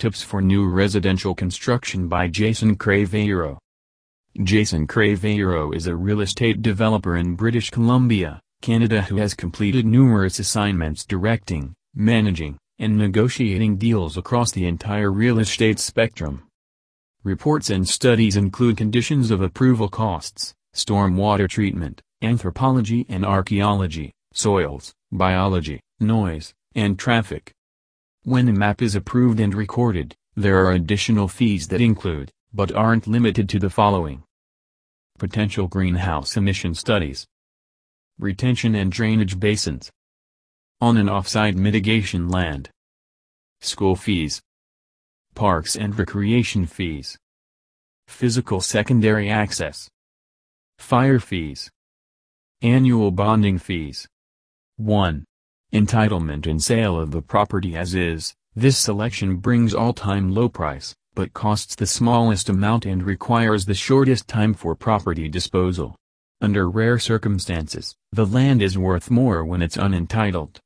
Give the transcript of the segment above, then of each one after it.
Tips for New Residential Construction by Jason Craveiro. Jason Craveiro is a real estate developer in British Columbia, Canada who has completed numerous assignments directing, managing, and negotiating deals across the entire real estate spectrum. Reports and studies include conditions of approval costs, stormwater treatment, anthropology and archaeology, soils, biology, noise, and traffic. When a map is approved and recorded, there are additional fees that include, but aren't limited to the following. Potential greenhouse emission studies. Retention and drainage basins. On and off-site mitigation land. School fees. Parks and recreation fees. Physical secondary access. Fire fees. Annual bonding fees. 1. Entitlement and sale of the property as is, this selection brings all-time low price, but costs the smallest amount and requires the shortest time for property disposal. Under rare circumstances, the land is worth more when it's unentitled.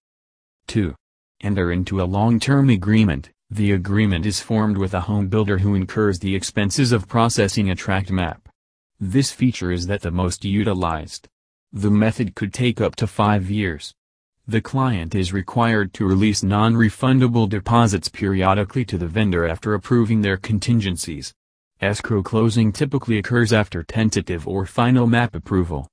2. Enter into a long-term agreement, the agreement is formed with a home builder who incurs the expenses of processing a tract map. This feature is that the most utilized. The method could take up to five years. The client is required to release non-refundable deposits periodically to the vendor after approving their contingencies. Escrow closing typically occurs after tentative or final map approval.